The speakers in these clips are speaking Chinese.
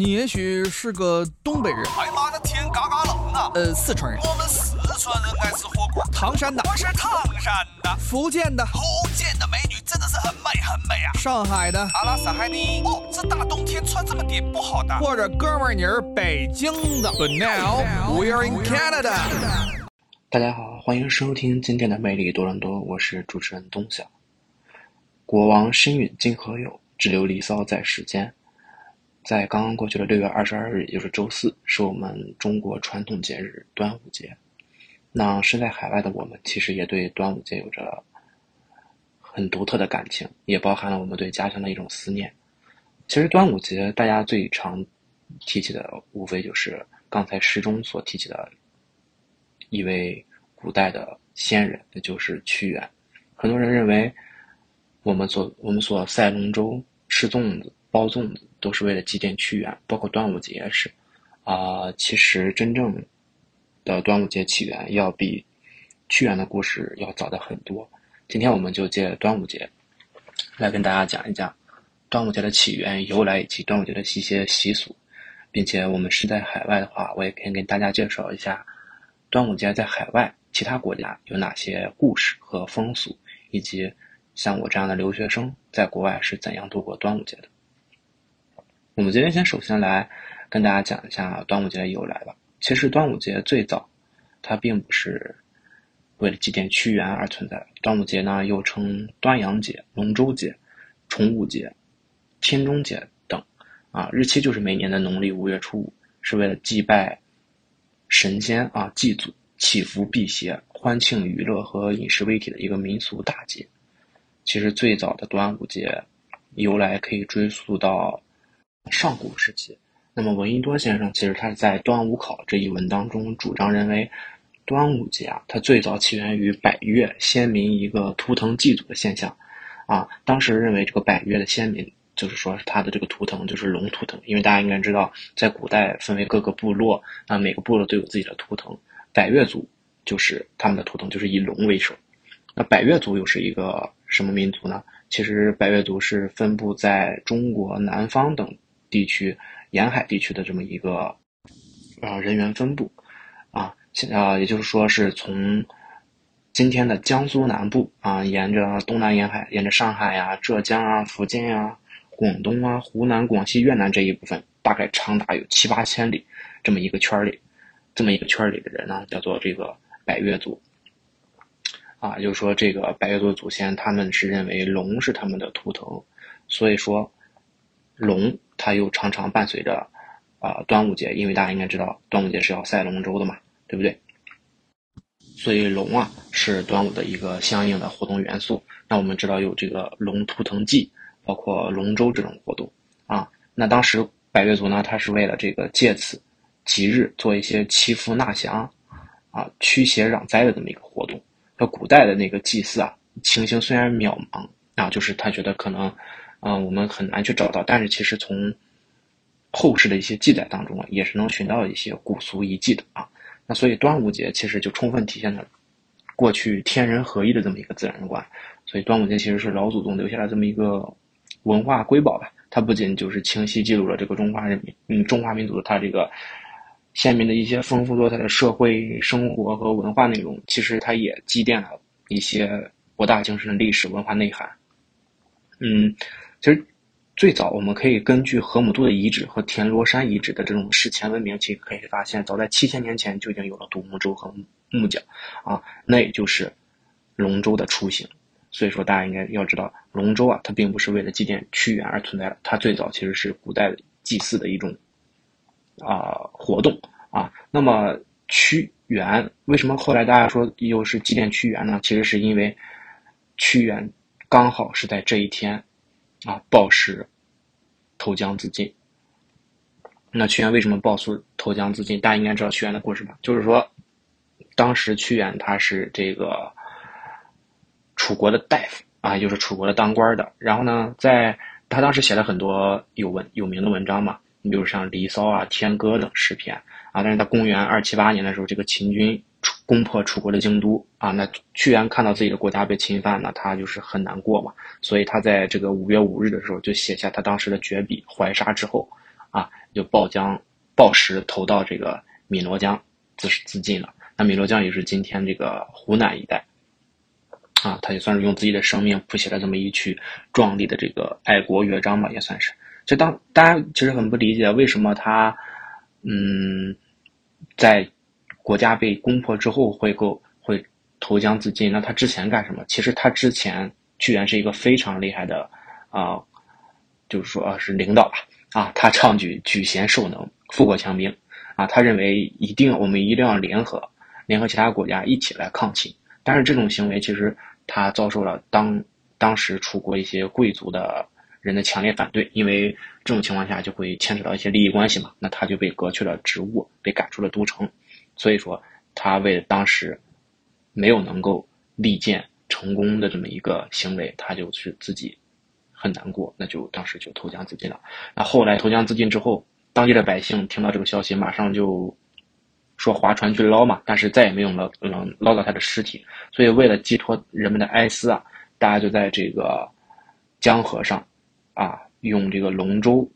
你也许是个东北人，哎妈的天嘎嘎冷啊！呃，四川人，我们四川人爱吃火锅。唐山的，我是唐山的，福建的，福建的美女真的是很美很美啊！上海的，阿拉斯海尼。哦，这大冬天穿这么点不好的。或者哥们儿你是北京的。But now we are in Canada。大家好，欢迎收听今天的魅力多伦多，我是主持人东晓。国王身陨今何有？只留离骚在世间。在刚刚过去的六月二十二日，也就是周四，是我们中国传统节日端午节。那身在海外的我们，其实也对端午节有着很独特的感情，也包含了我们对家乡的一种思念。其实端午节大家最常提起的，无非就是刚才诗中所提起的一位古代的仙人，那就是屈原。很多人认为，我们所我们所赛龙舟、吃粽子、包粽子，都是为了祭奠屈原，包括端午节也是。啊，其实真正的端午节起源要比屈原的故事要早的很多。今天我们就借端午节来跟大家讲一讲端午节的起源、由来以及端午节的一些习俗，并且我们是在海外的话，我也可以跟大家介绍一下端午节在海外其他国家有哪些故事和风俗，以及像我这样的留学生在国外是怎样度过端午节的。我们今天先首先来跟大家讲一下端午节的由来吧。其实端午节最早，它并不是为了祭奠屈原而存在。端午节呢，又称端阳节、龙舟节、重午节、天中节等，啊，日期就是每年的农历五月初五，是为了祭拜神仙啊、祭祖、祈福辟邪、欢庆娱乐和饮食为体的一个民俗大节。其实最早的端午节由来可以追溯到上古时期。那么闻一多先生其实他是在《端午考》这一文当中主张认为，端午节啊，它最早起源于百越先民一个图腾祭祖的现象，啊，当时认为这个百越的先民就是说他的这个图腾就是龙图腾，因为大家应该知道，在古代分为各个部落，啊，每个部落都有自己的图腾，百越族就是他们的图腾就是以龙为首，那百越族又是一个什么民族呢？其实百越族是分布在中国南方等地区。沿海地区的这么一个啊人员分布啊，现啊，也就是说是从今天的江苏南部啊，沿着东南沿海，沿着上海呀、浙江啊、福建呀、广东啊、湖南、广西、越南这一部分，大概长达有七八千里这么一个圈里，这么一个圈里的人呢，叫做这个百越族啊，就是说这个百越族祖先，他们是认为龙是他们的图腾，所以说龙。它又常常伴随着，啊，端午节，因为大家应该知道，端午节是要赛龙舟的嘛，对不对？所以龙啊是端午的一个相应的活动元素。那我们知道有这个龙图腾祭，包括龙舟这种活动啊。那当时百越族呢，他是为了这个借此吉日做一些祈福纳祥啊、驱邪攘灾的这么一个活动。那古代的那个祭祀啊，情形虽然渺茫啊，就是他觉得可能。嗯，我们很难去找到，但是其实从后世的一些记载当中啊，也是能寻到一些古俗遗迹的啊。那所以端午节其实就充分体现了过去天人合一的这么一个自然观。所以端午节其实是老祖宗留下的这么一个文化瑰宝吧。它不仅就是清晰记录了这个中华人民，嗯，中华民族的它这个鲜明的一些丰富多彩的社会生活和文化内容，其实它也积淀了一些博大精深的历史文化内涵。嗯。其实，最早我们可以根据河姆渡的遗址和田螺山遗址的这种史前文明，其实可以发现，早在七千年前就已经有了独木舟和木桨，啊，那也就是龙舟的雏形。所以说，大家应该要知道，龙舟啊，它并不是为了祭奠屈原而存在的，它最早其实是古代祭祀的一种啊活动啊。那么屈原为什么后来大家说又是祭奠屈原呢？其实是因为屈原刚好是在这一天。啊，暴尸投江自尽。那屈原为什么暴尸投江自尽？大家应该知道屈原的故事吧？就是说，当时屈原他是这个楚国的大夫啊，就是楚国的当官的。然后呢，在他当时写了很多有文有名的文章嘛，你比如像《离骚》啊、《天歌》等诗篇啊。但是在公元二七八年的时候，这个秦军。攻破楚国的京都啊，那屈原看到自己的国家被侵犯呢，他就是很难过嘛，所以他在这个五月五日的时候就写下他当时的绝笔《怀沙之后》，啊，就抱将抱石投到这个汨罗江自自尽了。那汨罗江也是今天这个湖南一带，啊，他也算是用自己的生命谱写了这么一曲壮丽的这个爱国乐章吧，也算是。就当大家其实很不理解，为什么他，嗯，在国家被攻破之后会够会投江自尽？那他之前干什么？其实他之前屈原是一个非常厉害的啊，就是说是领导吧啊，他倡举举贤授能，富国强兵啊，他认为一定我们一定要联合，联合其他国家一起来抗秦。但是这种行为其实他遭受了当当时楚国一些贵族的。人的强烈反对，因为这种情况下就会牵扯到一些利益关系嘛，那他就被革去了职务，被赶出了都城。所以说，他为了当时没有能够立剑成功的这么一个行为，他就是自己很难过，那就当时就投江自尽了。那后来投江自尽之后，当地的百姓听到这个消息，马上就说划船去捞嘛，但是再也没有能能捞到他的尸体。所以为了寄托人们的哀思啊，大家就在这个江河上。啊，用这个龙舟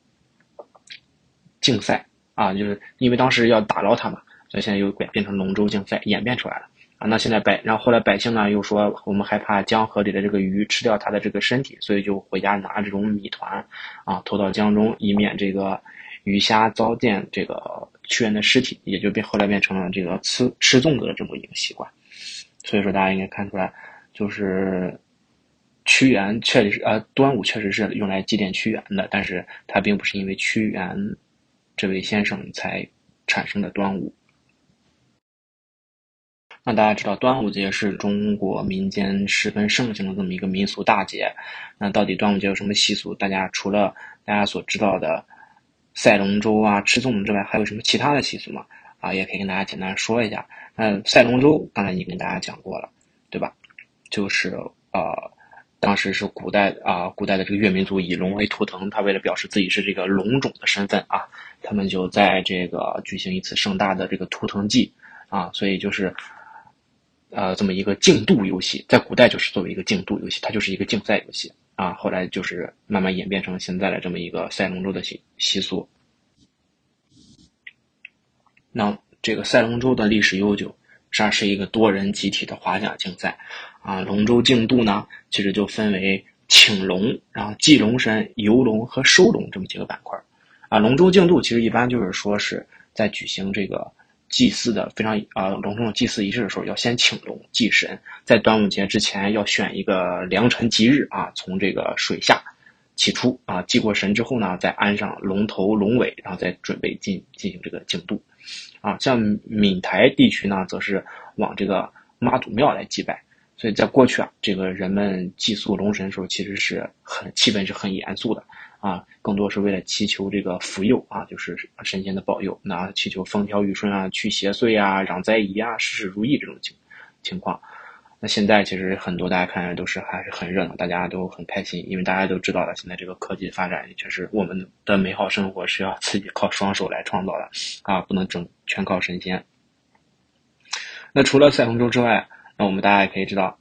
竞赛啊，就是因为当时要打捞它嘛，所以现在又变变成龙舟竞赛演变出来了啊。那现在百，然后后来百姓呢又说，我们害怕江河里的这个鱼吃掉它的这个身体，所以就回家拿这种米团啊投到江中，以免这个鱼虾糟践这个屈原的尸体，也就变后来变成了这个吃吃粽子的这么一个习惯。所以说大家应该看出来，就是。屈原确实是，呃，端午确实是用来祭奠屈原的，但是它并不是因为屈原这位先生才产生的端午。那大家知道，端午节是中国民间十分盛行的这么一个民俗大节。那到底端午节有什么习俗？大家除了大家所知道的赛龙舟啊、吃粽子之外，还有什么其他的习俗吗？啊，也可以跟大家简单说一下。那赛龙舟刚才已经跟大家讲过了，对吧？就是呃。当时是古代啊，古代的这个越民族以龙为图腾，他为了表示自己是这个龙种的身份啊，他们就在这个举行一次盛大的这个图腾祭啊，所以就是呃这么一个竞渡游戏，在古代就是作为一个竞渡游戏，它就是一个竞赛游戏啊，后来就是慢慢演变成现在的这么一个赛龙舟的习习俗。那这个赛龙舟的历史悠久，实际上是一个多人集体的划桨竞赛。啊，龙舟竞渡呢，其实就分为请龙、然后祭龙神、游龙和收龙这么几个板块啊，龙舟竞渡其实一般就是说是在举行这个祭祀的非常啊隆重的祭祀仪式的时候，要先请龙祭神，在端午节之前要选一个良辰吉日啊，从这个水下起出啊，祭过神之后呢，再安上龙头龙尾，然后再准备进进行这个竞渡啊。像闽台地区呢，则是往这个妈祖庙来祭拜。所以在过去啊，这个人们祭祀龙神的时候，其实是很气氛是很严肃的啊，更多是为了祈求这个福佑啊，就是神仙的保佑，那祈求风调雨顺啊，去邪祟啊，攘灾夷啊，事事如意这种情情况。那现在其实很多大家看来都是还是很热闹，大家都很开心，因为大家都知道了，现在这个科技发展，确实我们的美好生活是要自己靠双手来创造的啊，不能整全靠神仙。那除了赛龙舟之外，那我们大家也可以知道，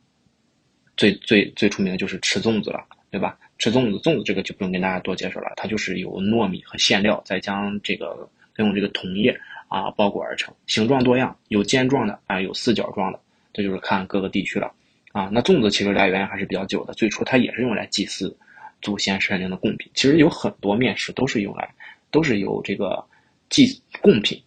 最最最出名的就是吃粽子了，对吧？吃粽子，粽子这个就不用跟大家多介绍了，它就是由糯米和馅料，再将这个用这个铜叶啊包裹而成，形状多样，有尖状的啊，有四角状的，这就是看各个地区了啊。那粽子其实来源还是比较久的，最初它也是用来祭祀祖先神灵的贡品。其实有很多面食都是用来，都是由这个祭贡品。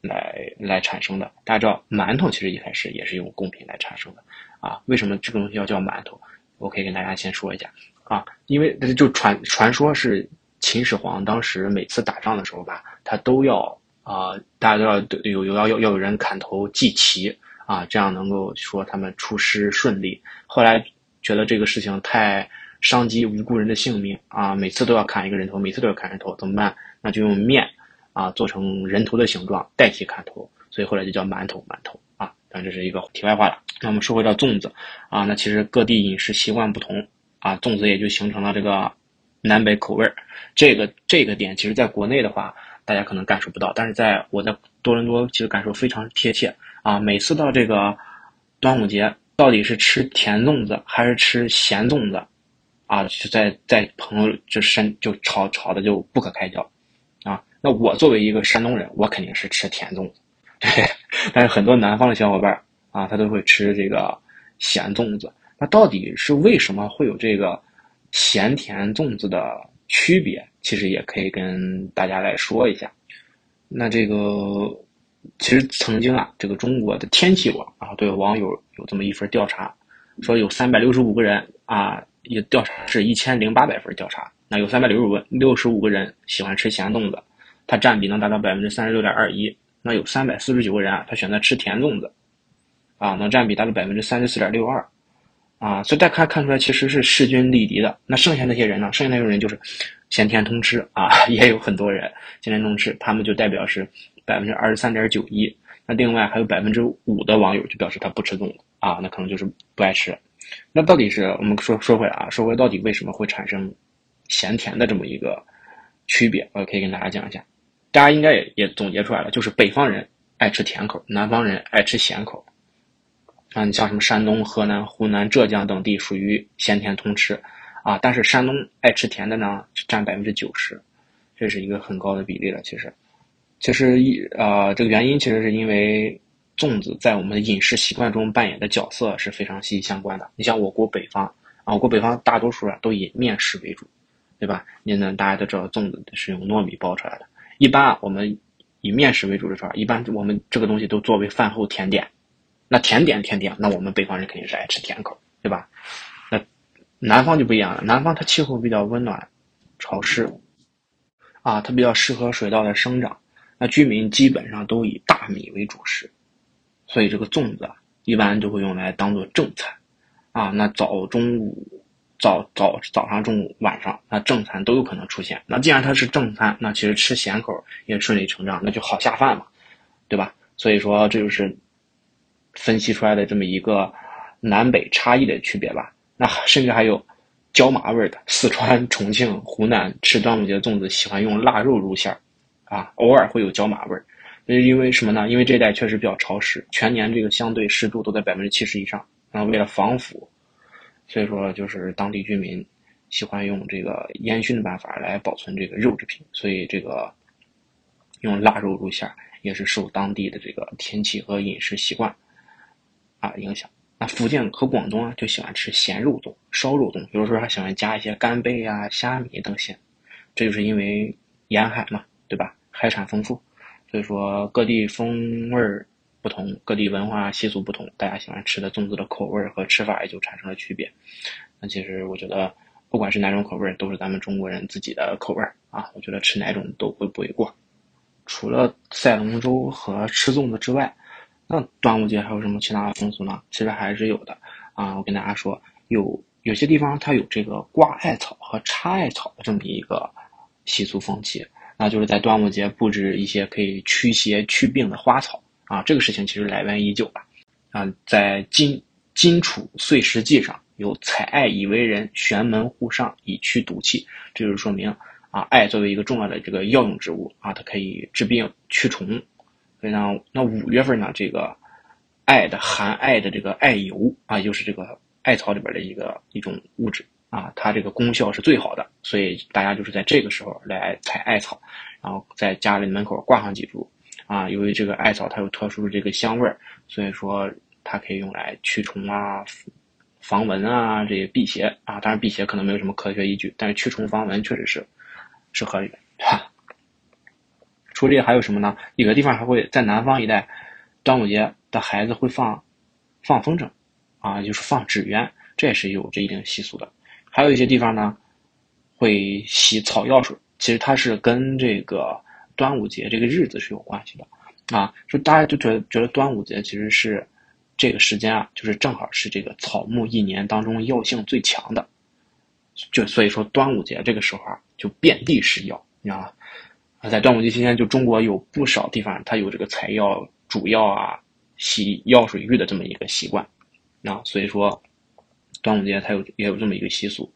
来来产生的，大家知道馒头其实一开始也是用贡品来产生的，啊，为什么这个东西要叫馒头？我可以跟大家先说一下，啊，因为就传传说是秦始皇当时每次打仗的时候吧，他都要啊，大家都要有有要要要有人砍头祭旗啊，这样能够说他们出师顺利。后来觉得这个事情太伤及无辜人的性命啊，每次都要砍一个人头，每次都要砍人头，怎么办？那就用面。啊，做成人头的形状代替砍头，所以后来就叫馒头。馒头啊，当然这是一个题外话了。那我们说回到粽子啊，那其实各地饮食习惯不同啊，粽子也就形成了这个南北口味儿。这个这个点，其实在国内的话，大家可能感受不到，但是在我在多伦多，其实感受非常贴切啊。每次到这个端午节，到底是吃甜粽子还是吃咸粽子啊？就在在朋友就深就吵吵的就不可开交。那我作为一个山东人，我肯定是吃甜粽子，对。但是很多南方的小伙伴啊，他都会吃这个咸粽子。那到底是为什么会有这个咸甜粽子的区别？其实也可以跟大家来说一下。那这个其实曾经啊，这个中国的天气网啊，对网友有这么一份调查，说有三百六十五个人啊，也调查是一千零八百份调查，那有三百六十五六十五个人喜欢吃咸粽子，它占比能达到百分之三十六点二一。那有三百四十九个人啊，他选择吃甜粽子，啊，能占比达到百分之三十四点六二，啊，所以大家看看出来，其实是势均力敌的。那剩下那些人呢？剩下那些人就是咸甜通吃啊，也有很多人咸甜通吃，他们就代表是百分之二十三点九一。那另外还有百分之五的网友就表示他不吃粽子啊，那可能就是不爱吃。那到底是我们说说回来啊，说回到底为什么会产生咸甜的这么一个区别？我可以跟大家讲一下。大家应该也也总结出来了，就是北方人爱吃甜口，南方人爱吃咸口。啊，你像什么山东、河南、湖南、浙江等地属于咸甜通吃，啊，但是山东爱吃甜的呢占百分之九十，这是一个很高的比例了。其实，其实一呃这个原因其实是因为粽子在我们的饮食习惯中扮演的角色是非常息息相关的。你像我国北方啊，我国北方大多数啊都以面食为主，对吧？你呢大家都知道粽子是用糯米包出来的。一般啊，我们以面食为主的时候，一般我们这个东西都作为饭后甜点。那甜点甜点，那我们北方人肯定是爱吃甜口，对吧？那南方就不一样了，南方它气候比较温暖、潮湿，啊，它比较适合水稻的生长。那居民基本上都以大米为主食，所以这个粽子啊，一般就会用来当做正餐，啊，那早中午。早早早上、中午、晚上，那正餐都有可能出现。那既然它是正餐，那其实吃咸口也顺理成章，那就好下饭嘛，对吧？所以说这就是分析出来的这么一个南北差异的区别吧。那甚至还有椒麻味的，四川、重庆、湖南吃端午节粽子喜欢用腊肉入馅儿，啊，偶尔会有椒麻味儿。那因为什么呢？因为这一带确实比较潮湿，全年这个相对湿度都在百分之七十以上。那为了防腐。所以说，就是当地居民喜欢用这个烟熏的办法来保存这个肉制品，所以这个用腊肉入馅也是受当地的这个天气和饮食习惯啊影响。那福建和广东啊就喜欢吃咸肉粽、烧肉粽，有的时候还喜欢加一些干贝啊、虾米等馅，这就是因为沿海嘛，对吧？海产丰富，所以说各地风味儿。不同各地文化习俗不同，大家喜欢吃的粽子的口味和吃法也就产生了区别。那其实我觉得，不管是哪种口味，都是咱们中国人自己的口味啊。我觉得吃哪种都会不为过。除了赛龙舟和吃粽子之外，那端午节还有什么其他的风俗呢？其实还是有的啊。我跟大家说，有有些地方它有这个挂艾草和插艾草的这么一个习俗风气，那就是在端午节布置一些可以驱邪祛病的花草。啊，这个事情其实来源已久了，啊，在金金楚岁时记上有采艾以为人，玄门户上以驱毒气，这就是说明啊，艾作为一个重要的这个药用植物啊，它可以治病驱虫。所以呢，那五月份呢，这个艾的含艾的这个艾油啊，就是这个艾草里边的一个一种物质啊，它这个功效是最好的，所以大家就是在这个时候来采艾草，然后在家里门口挂上几株。啊，由于这个艾草它有特殊的这个香味儿，所以说它可以用来驱虫啊、防蚊啊、这些辟邪啊。当然，辟邪可能没有什么科学依据，但是驱虫防蚊确实是是合理的。除了这还有什么呢？有的地方还会在南方一带，端午节的孩子会放放风筝啊，就是放纸鸢，这也是有这一定习俗的。还有一些地方呢，会洗草药水，其实它是跟这个。端午节这个日子是有关系的，啊，就大家就觉得觉得端午节其实是这个时间啊，就是正好是这个草木一年当中药性最强的，就所以说端午节这个时候啊，就遍地是药，你知道吗？啊，在端午节期间，就中国有不少地方它有这个采药、煮药啊、洗药水浴的这么一个习惯，啊，所以说端午节它有也有这么一个习俗，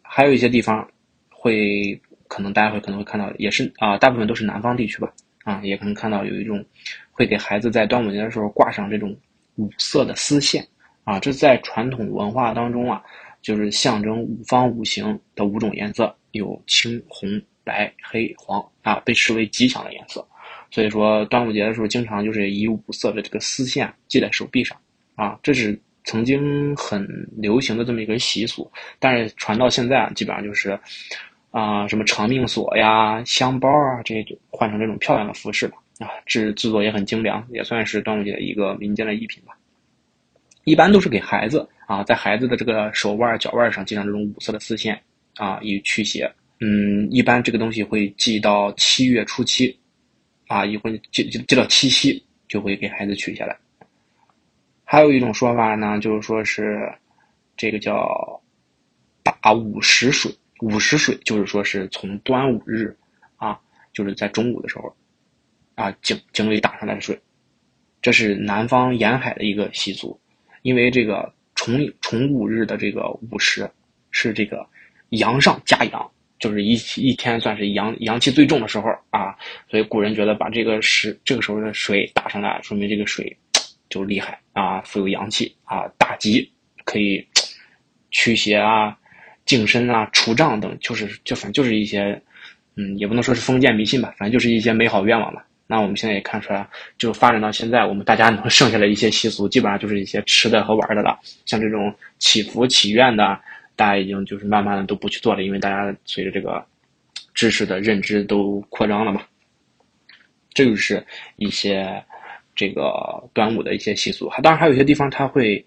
还有一些地方会。可能大家会可能会看到，也是啊，大部分都是南方地区吧，啊，也可能看到有一种会给孩子在端午节的时候挂上这种五色的丝线，啊，这在传统文化当中啊，就是象征五方五行的五种颜色，有青、红、白、黑、黄啊，被视为吉祥的颜色。所以说，端午节的时候，经常就是以五色的这个丝线系在手臂上啊，这是曾经很流行的这么一个习俗。但是传到现在啊，基本上就是啊，什么长命锁呀、香包啊，这些就换成这种漂亮的服饰了啊，制制作也很精良，也算是端午节的一个民间的艺品吧。一般都是给孩子啊，在孩子的这个手腕、脚腕上系上这种五色的丝线啊，以驱邪。嗯，一般这个东西会系到七月初七。啊，一会接接接到七夕就会给孩子取下来。还有一种说法呢，就是说是这个叫打午时水，午时水就是说是从端午日啊，就是在中午的时候啊井井里打上来的水，这是南方沿海的一个习俗，因为这个重重午日的这个午时是这个阳上加阳。就是一一天算是阳阳气最重的时候啊，所以古人觉得把这个时这个时候的水打上来，说明这个水就厉害啊，富有阳气啊，大吉，可以驱邪啊、净身啊、除障等，就是就反正就是一些，嗯，也不能说是封建迷信吧，反正就是一些美好愿望吧。那我们现在也看出来，就发展到现在，我们大家能剩下的一些习俗，基本上就是一些吃的和玩的了，像这种祈福祈愿的。大家已经就是慢慢的都不去做了，因为大家随着这个知识的认知都扩张了嘛。这就是一些这个端午的一些习俗，还当然还有一些地方他会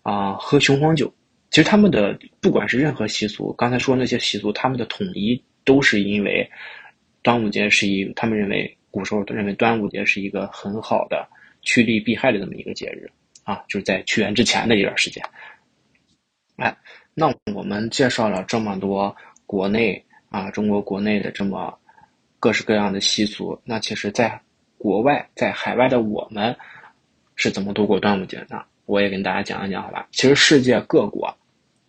啊喝雄黄酒。其实他们的不管是任何习俗，刚才说那些习俗，他们的统一都是因为端午节是一，他们认为古时候都认为端午节是一个很好的趋利避害的这么一个节日啊，就是在屈原之前的一段时间，哎。那我们介绍了这么多国内啊，中国国内的这么各式各样的习俗，那其实，在国外，在海外的我们是怎么度过端午节的？我也跟大家讲一讲，好吧？其实世界各国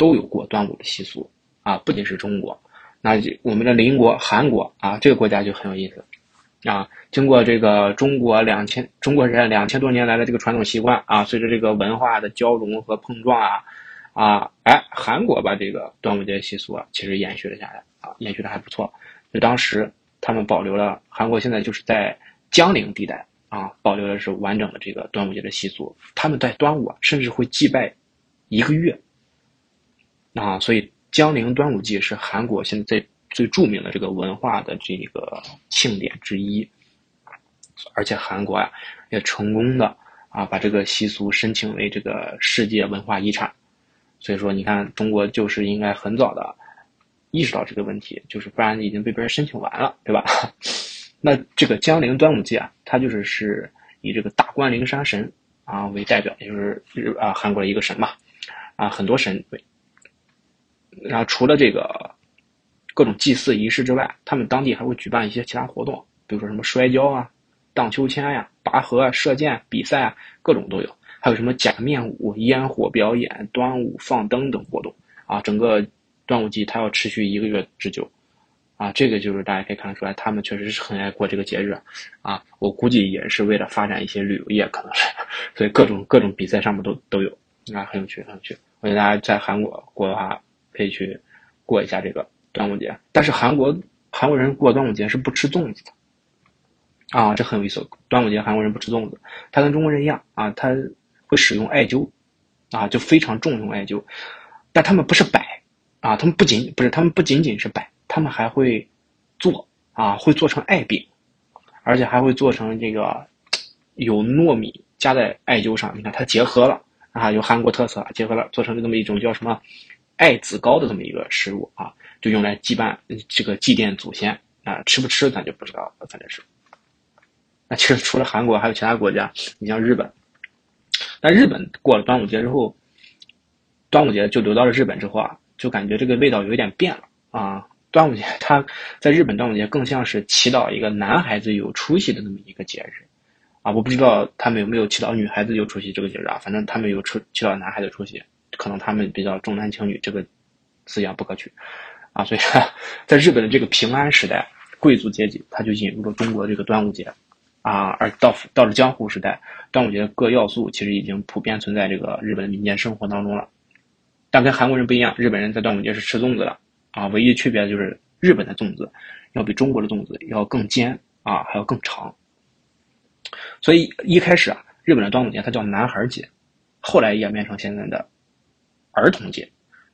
都有过端午的习俗啊，不仅是中国。那我们的邻国韩国啊，这个国家就很有意思啊。经过这个中国两千中国人两千多年来的这个传统习惯啊，随着这个文化的交融和碰撞啊。啊，哎，韩国把这个端午节习俗啊，其实延续了下来啊，延续的还不错。就当时他们保留了，韩国现在就是在江陵地带啊，保留的是完整的这个端午节的习俗。他们在端午啊，甚至会祭拜一个月啊，所以江陵端午祭是韩国现在最著名的这个文化的这个庆典之一。而且韩国呀，也成功的啊，把这个习俗申请为这个世界文化遗产。所以说，你看，中国就是应该很早的意识到这个问题，就是不然已经被别人申请完了，对吧？那这个江陵端午节啊，它就是是以这个大关灵山神啊为代表，也就是日啊韩国的一个神嘛，啊很多神对。然后除了这个各种祭祀仪式之外，他们当地还会举办一些其他活动，比如说什么摔跤啊、荡秋千呀、拔河啊、射箭比赛啊，各种都有。还有什么假面舞、烟火表演、端午放灯等活动啊？整个端午节它要持续一个月之久，啊，这个就是大家可以看得出来，他们确实是很爱过这个节日啊。我估计也是为了发展一些旅游业，可能是，所以各种各种比赛上面都都有啊，很有趣，很有趣。我觉得大家在韩国过的话，可以去过一下这个端午节。但是韩国韩国人过端午节是不吃粽子的啊，这很有意思。端午节韩国人不吃粽子，他跟中国人一样啊，他。会使用艾灸，啊，就非常重用艾灸，但他们不是摆，啊，他们不仅不是，他们不仅仅是摆，他们还会做，啊，会做成艾饼，而且还会做成这个有糯米加在艾灸上，你看它结合了，啊，有韩国特色，结合了做成这么一种叫什么艾子高的这么一个食物啊，就用来祭拜这个祭奠祖先啊，吃不吃咱就不知道了，反正是。那其实除了韩国，还有其他国家，你像日本。但日本过了端午节之后，端午节就流到了日本之后啊，就感觉这个味道有点变了啊。端午节它在日本端午节更像是祈祷一个男孩子有出息的那么一个节日啊。我不知道他们有没有祈祷女孩子有出息这个节日啊，反正他们有出祈祷男孩子出息，可能他们比较重男轻女，这个思想不可取啊。所以在日本的这个平安时代，贵族阶级他就引入了中国这个端午节。啊，而到到了江户时代，端午节各要素其实已经普遍存在这个日本的民间生活当中了。但跟韩国人不一样，日本人在端午节是吃粽子的啊，唯一的区别就是日本的粽子要比中国的粽子要更尖啊，还要更长。所以一开始啊，日本的端午节它叫男孩节，后来演变成现在的儿童节。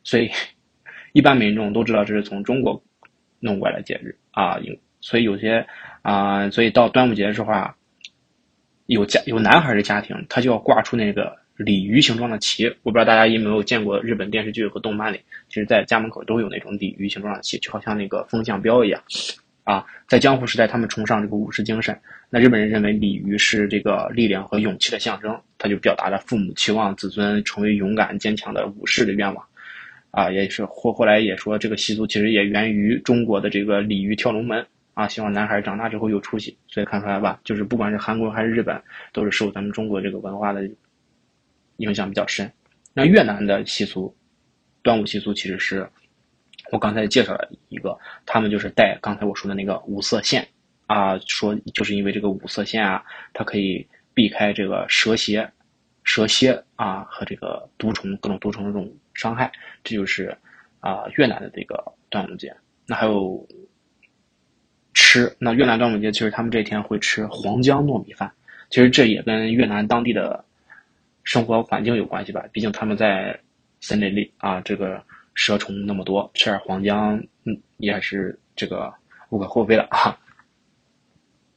所以 一般民众都知道这是从中国弄过来的节日啊。有所以有些啊，所以到端午节的时候啊，有家有男孩的家庭，他就要挂出那个鲤鱼形状的旗。我不知道大家有没有见过日本电视剧和动漫里，其实在家门口都有那种鲤鱼形状的旗，就好像那个风向标一样。啊，在江户时代，他们崇尚这个武士精神。那日本人认为鲤鱼是这个力量和勇气的象征，他就表达了父母期望子孙成为勇敢坚强的武士的愿望。啊，也是后后来也说这个习俗其实也源于中国的这个鲤鱼跳龙门啊，希望男孩长大之后有出息。所以看出来吧，就是不管是韩国还是日本，都是受咱们中国这个文化的影响比较深。那越南的习俗，端午习俗其实是。我刚才介绍了一个，他们就是带刚才我说的那个五色线啊，说就是因为这个五色线啊，它可以避开这个蛇蝎、蛇蝎啊和这个毒虫各种毒虫这种伤害，这就是啊越南的这个端午节。那还有吃，那越南端午节其实他们这天会吃黄姜糯米饭，其实这也跟越南当地的生活环境有关系吧，毕竟他们在森林里啊，这个。蛇虫那么多，吃点黄姜，嗯，也是这个无可厚非的啊。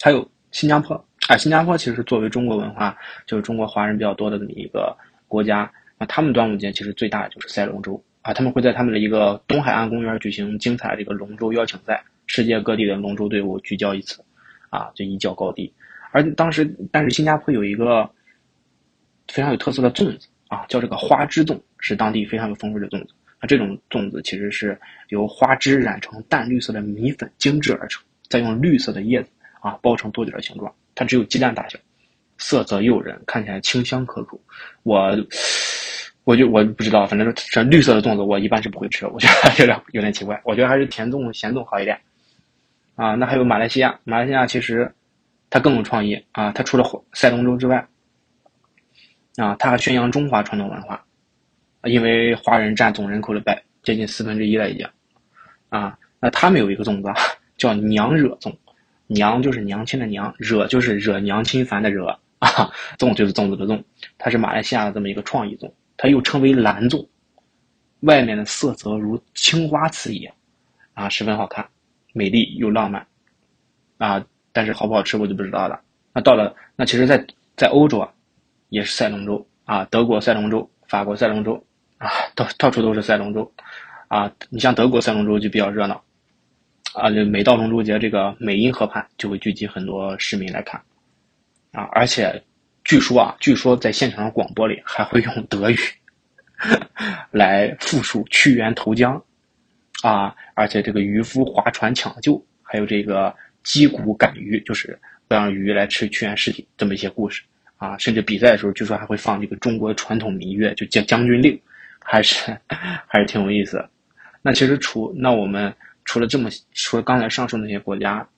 还有新加坡，啊，新加坡其实作为中国文化，就是中国华人比较多的这么一个国家，那他们端午节其实最大的就是赛龙舟啊，他们会在他们的一个东海岸公园举行精彩的这个龙舟邀请赛，世界各地的龙舟队伍聚焦一次，啊，就一较高低。而当时，但是新加坡有一个非常有特色的粽子啊，叫这个花枝粽，是当地非常有风味的粽子。那这种粽子其实是由花枝染成淡绿色的米粉精制而成，再用绿色的叶子啊包成多点的形状。它只有鸡蛋大小，色泽诱人，看起来清香可口。我，我就我不知道，反正这绿色的粽子我一般是不会吃，我觉得有点有点奇怪。我觉得还是甜粽、咸粽好一点。啊，那还有马来西亚，马来西亚其实它更有创意啊，它除了赛龙舟之外，啊，它还宣扬中华传统文化。因为华人占总人口的百接近四分之一了已经，啊，那他们有一个粽子叫娘惹粽，娘就是娘亲的娘，惹就是惹娘亲烦的惹啊，粽就是粽子的粽，它是马来西亚的这么一个创意粽，它又称为蓝粽，外面的色泽如青花瓷一样，啊，十分好看，美丽又浪漫，啊，但是好不好吃我就不知道了。那到了那其实，在在欧洲啊，也是赛龙舟啊，德国赛龙舟，法国赛龙舟。啊，到到处都是赛龙舟，啊，你像德国赛龙舟就比较热闹，啊，就每到龙舟节，这个美因河畔就会聚集很多市民来看，啊，而且据说啊，据说在现场的广播里还会用德语来复述屈原投江，啊，而且这个渔夫划船抢救，还有这个击鼓赶鱼，就是不让鱼来吃屈原尸体这么一些故事，啊，甚至比赛的时候，据说还会放这个中国传统民乐，就将将军令。还是 还是挺有意思的。那其实除那我们除了这么除了刚才上述那些国家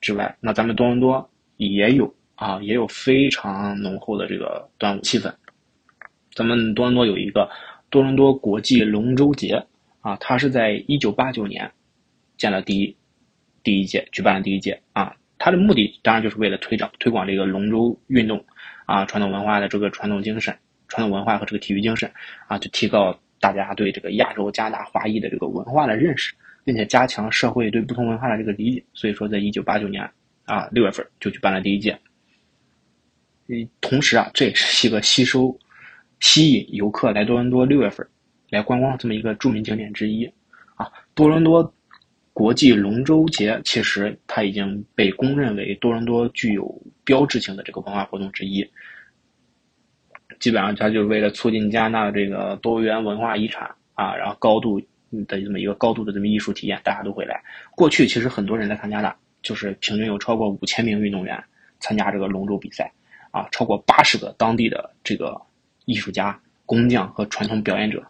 之外，那咱们多伦多也有啊，也有非常浓厚的这个端午气氛。咱们多伦多有一个多伦多国际龙舟节啊，它是在一九八九年建了第一第一届举办了第一届啊，它的目的当然就是为了推广推广这个龙舟运动啊，传统文化的这个传统精神。传统文化和这个体育精神，啊，就提高大家对这个亚洲加大华裔的这个文化的认识，并且加强社会对不同文化的这个理解。所以说，在一九八九年啊六月份就举办了第一届。嗯，同时啊，这也是一个吸收、吸引游客来多伦多六月份来观光这么一个著名景点之一。啊，多伦多国际龙舟节其实它已经被公认为多伦多具有标志性的这个文化活动之一。基本上，它就是为了促进加拿大这个多元文化遗产啊，然后高度的这么一个高度的这么艺术体验，大家都会来。过去其实很多人来参加的，就是平均有超过五千名运动员参加这个龙舟比赛啊，超过八十个当地的这个艺术家、工匠和传统表演者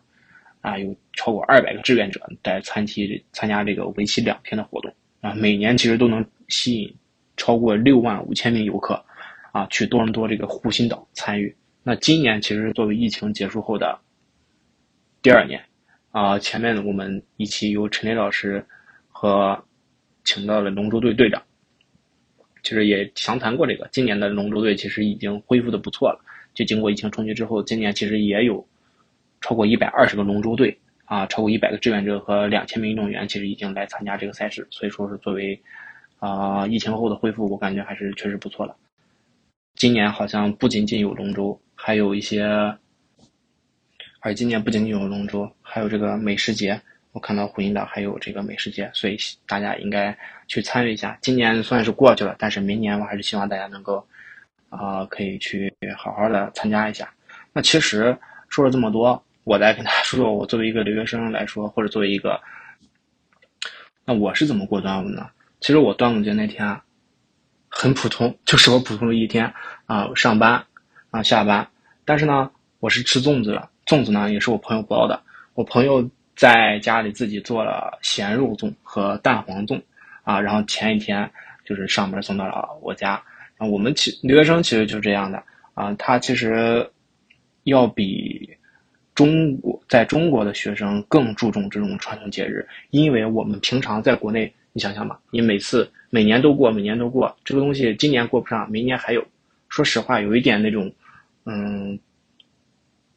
啊，有超过二百个志愿者在参期参加这个为期两天的活动啊，每年其实都能吸引超过六万五千名游客啊，去多伦多这个护心岛参与。那今年其实作为疫情结束后的第二年，啊，前面我们一期由陈雷老师和请到了龙舟队队长。其实也详谈过这个，今年的龙舟队其实已经恢复的不错了。就经过疫情冲击之后，今年其实也有超过一百二十个龙舟队啊，超过一百个志愿者和两千名运动员，其实已经来参加这个赛事。所以说是作为啊疫情后的恢复，我感觉还是确实不错了。今年好像不仅仅有龙舟，还有一些，而今年不仅仅有龙舟，还有这个美食节。我看到呼应的还有这个美食节，所以大家应该去参与一下。今年算是过去了，但是明年我还是希望大家能够，啊，可以去好好的参加一下。那其实说了这么多，我再跟大家说说我作为一个留学生来说，或者作为一个，那我是怎么过端午呢？其实我端午节那天啊，很普通，就是我普通的一天啊，上班啊，下班。但是呢，我是吃粽子的，粽子呢也是我朋友包的，我朋友。在家里自己做了咸肉粽和蛋黄粽，啊，然后前一天就是上门送到了我家。啊，我们其留学生其实就是这样的啊，他其实要比中国在中国的学生更注重这种传统节日，因为我们平常在国内，你想想吧，你每次每年都过，每年都过这个东西，今年过不上，明年还有。说实话，有一点那种，嗯。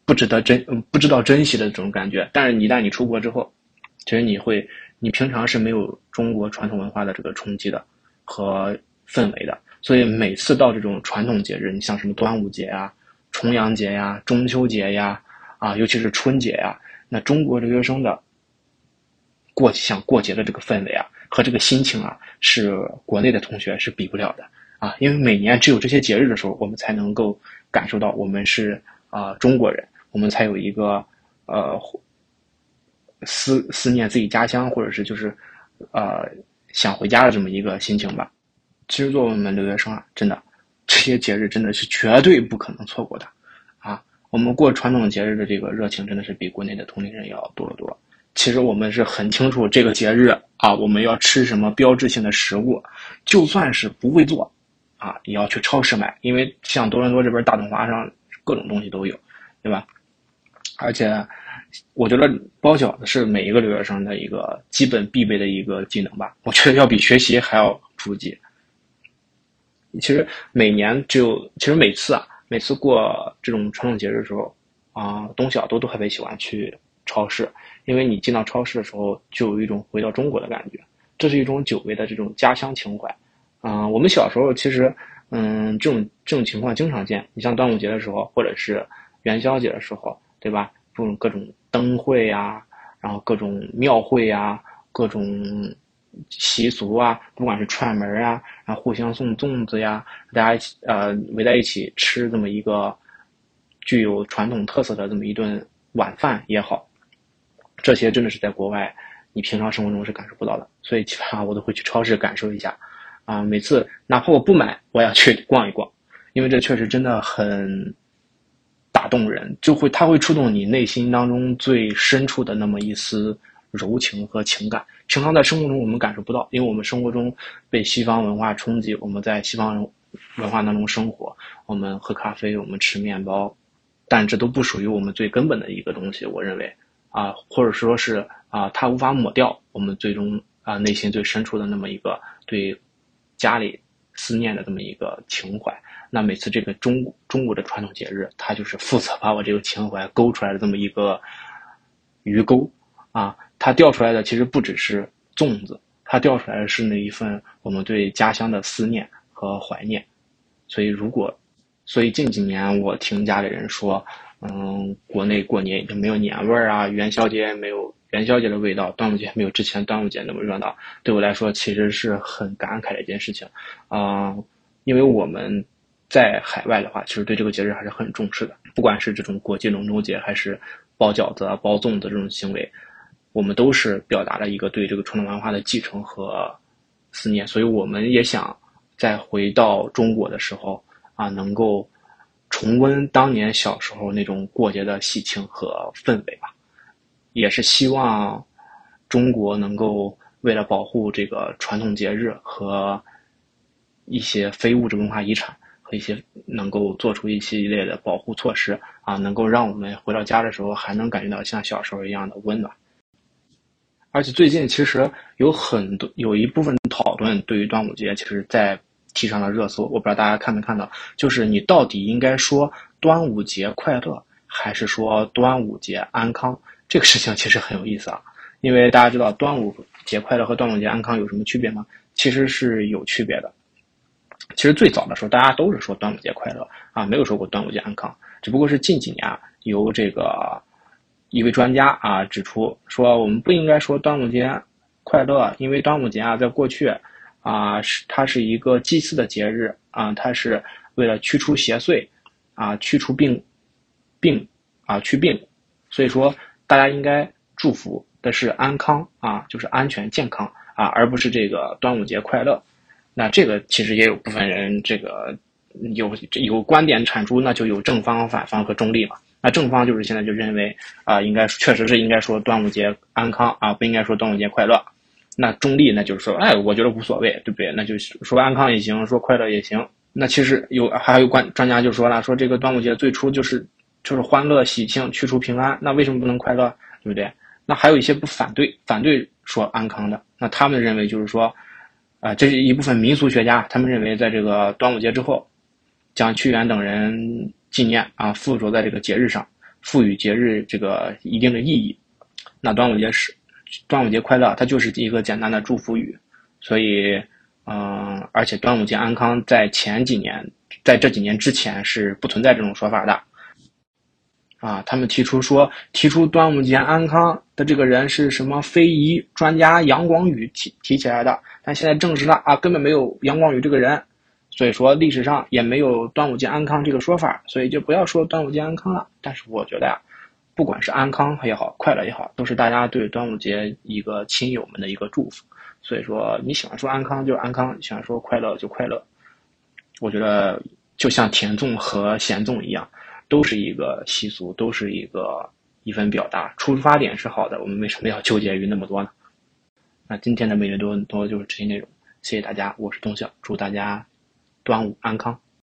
不值得珍，不知道珍惜的这种感觉。但是，一旦你出国之后，其实你会，你平常是没有中国传统文化的这个冲击的和氛围的。所以，每次到这种传统节日，你像什么端午节呀、重阳节呀、中秋节呀，啊，尤其是春节呀，那中国留学生的过想过节的这个氛围啊，和这个心情啊，是国内的同学是比不了的啊。因为每年只有这些节日的时候，我们才能够感受到我们是啊中国人。我们才有一个，呃，思思念自己家乡，或者是就是，呃，想回家的这么一个心情吧。其实，作为我们留学生啊，真的，这些节日真的是绝对不可能错过的，啊，我们过传统节日的这个热情真的是比国内的同龄人要多得多。其实我们是很清楚这个节日啊，我们要吃什么标志性的食物，就算是不会做，啊，也要去超市买，因为像多伦多这边大统华上各种东西都有，对吧？而且，我觉得包饺子是每一个留学生的一个基本必备的一个技能吧。我觉得要比学习还要初级。其实每年只有，其实每次啊，每次过这种传统节日的时候，啊，东小都都特别喜欢去超市，因为你进到超市的时候，就有一种回到中国的感觉，这是一种久违的这种家乡情怀。嗯，我们小时候其实，嗯，这种这种情况经常见。你像端午节的时候，或者是元宵节的时候。对吧？各种各种灯会呀，然后各种庙会呀，各种习俗啊，不管是串门啊，然后互相送粽子呀，大家一起呃围在一起吃这么一个具有传统特色的这么一顿晚饭也好，这些真的是在国外你平常生活中是感受不到的，所以基本上我都会去超市感受一下啊。每次哪怕我不买，我也要去逛一逛，因为这确实真的很。打动人，就会它会触动你内心当中最深处的那么一丝柔情和情感。平常在生活中我们感受不到，因为我们生活中被西方文化冲击，我们在西方文化当中生活，我们喝咖啡，我们吃面包，但这都不属于我们最根本的一个东西。我认为啊，或者说是啊，它无法抹掉我们最终啊内心最深处的那么一个对家里思念的这么一个情怀。那每次这个中中国的传统节日，它就是负责把我这个情怀勾出来的这么一个鱼钩啊，它钓出来的其实不只是粽子，它钓出来的是那一份我们对家乡的思念和怀念。所以如果，所以近几年我听家里人说，嗯，国内过年已经没有年味儿啊，元宵节没有元宵节的味道，端午节没有之前端午节那么热闹，对我来说其实是很感慨的一件事情啊，因为我们。在海外的话，其实对这个节日还是很重视的。不管是这种国际龙舟节，还是包饺子、包粽子这种行为，我们都是表达了一个对这个传统文化的继承和思念。所以，我们也想在回到中国的时候啊，能够重温当年小时候那种过节的喜庆和氛围吧。也是希望中国能够为了保护这个传统节日和一些非物质文化遗产。一些能够做出一系列的保护措施啊，能够让我们回到家的时候还能感觉到像小时候一样的温暖。而且最近其实有很多有一部分讨论对于端午节，其实在提上了热搜。我不知道大家看没看到，就是你到底应该说端午节快乐，还是说端午节安康？这个事情其实很有意思啊，因为大家知道端午节快乐和端午节安康有什么区别吗？其实是有区别的。其实最早的时候，大家都是说端午节快乐啊，没有说过端午节安康。只不过是近几年啊，由这个一位专家啊指出说，我们不应该说端午节快乐，因为端午节啊，在过去啊是它是一个祭祀的节日啊，它是为了驱除邪祟啊，驱除病病啊，去病，所以说。大家应该祝福的是安康啊，就是安全健康啊，而不是这个端午节快乐。那这个其实也有部分人这个有有观点产出，那就有正方、反方和中立嘛。那正方就是现在就认为啊，应该确实是应该说端午节安康啊，不应该说端午节快乐。那中立那就是说，哎，我觉得无所谓，对不对？那就是说安康也行，说快乐也行。那其实有还有关专家就说了，说这个端午节最初就是。就是欢乐喜庆，去除平安。那为什么不能快乐？对不对？那还有一些不反对，反对说安康的。那他们认为就是说，啊，这是一部分民俗学家，他们认为在这个端午节之后，将屈原等人纪念啊，附着在这个节日上，赋予节日这个一定的意义。那端午节是端午节快乐，它就是一个简单的祝福语。所以，嗯，而且端午节安康在前几年，在这几年之前是不存在这种说法的。啊，他们提出说，提出端午节安康的这个人是什么非遗专家杨广宇提提起来的，但现在证实了啊，根本没有杨广宇这个人，所以说历史上也没有端午节安康这个说法，所以就不要说端午节安康了。但是我觉得呀，不管是安康也好，快乐也好，都是大家对端午节一个亲友们的一个祝福。所以说你喜欢说安康就安康，喜欢说快乐就快乐。我觉得就像甜粽和咸粽一样。都是一个习俗，都是一个一份表达，出发点是好的，我们为什么要纠结于那么多呢？那今天的每日多很多就是这些内容，谢谢大家，我是东晓，祝大家端午安康。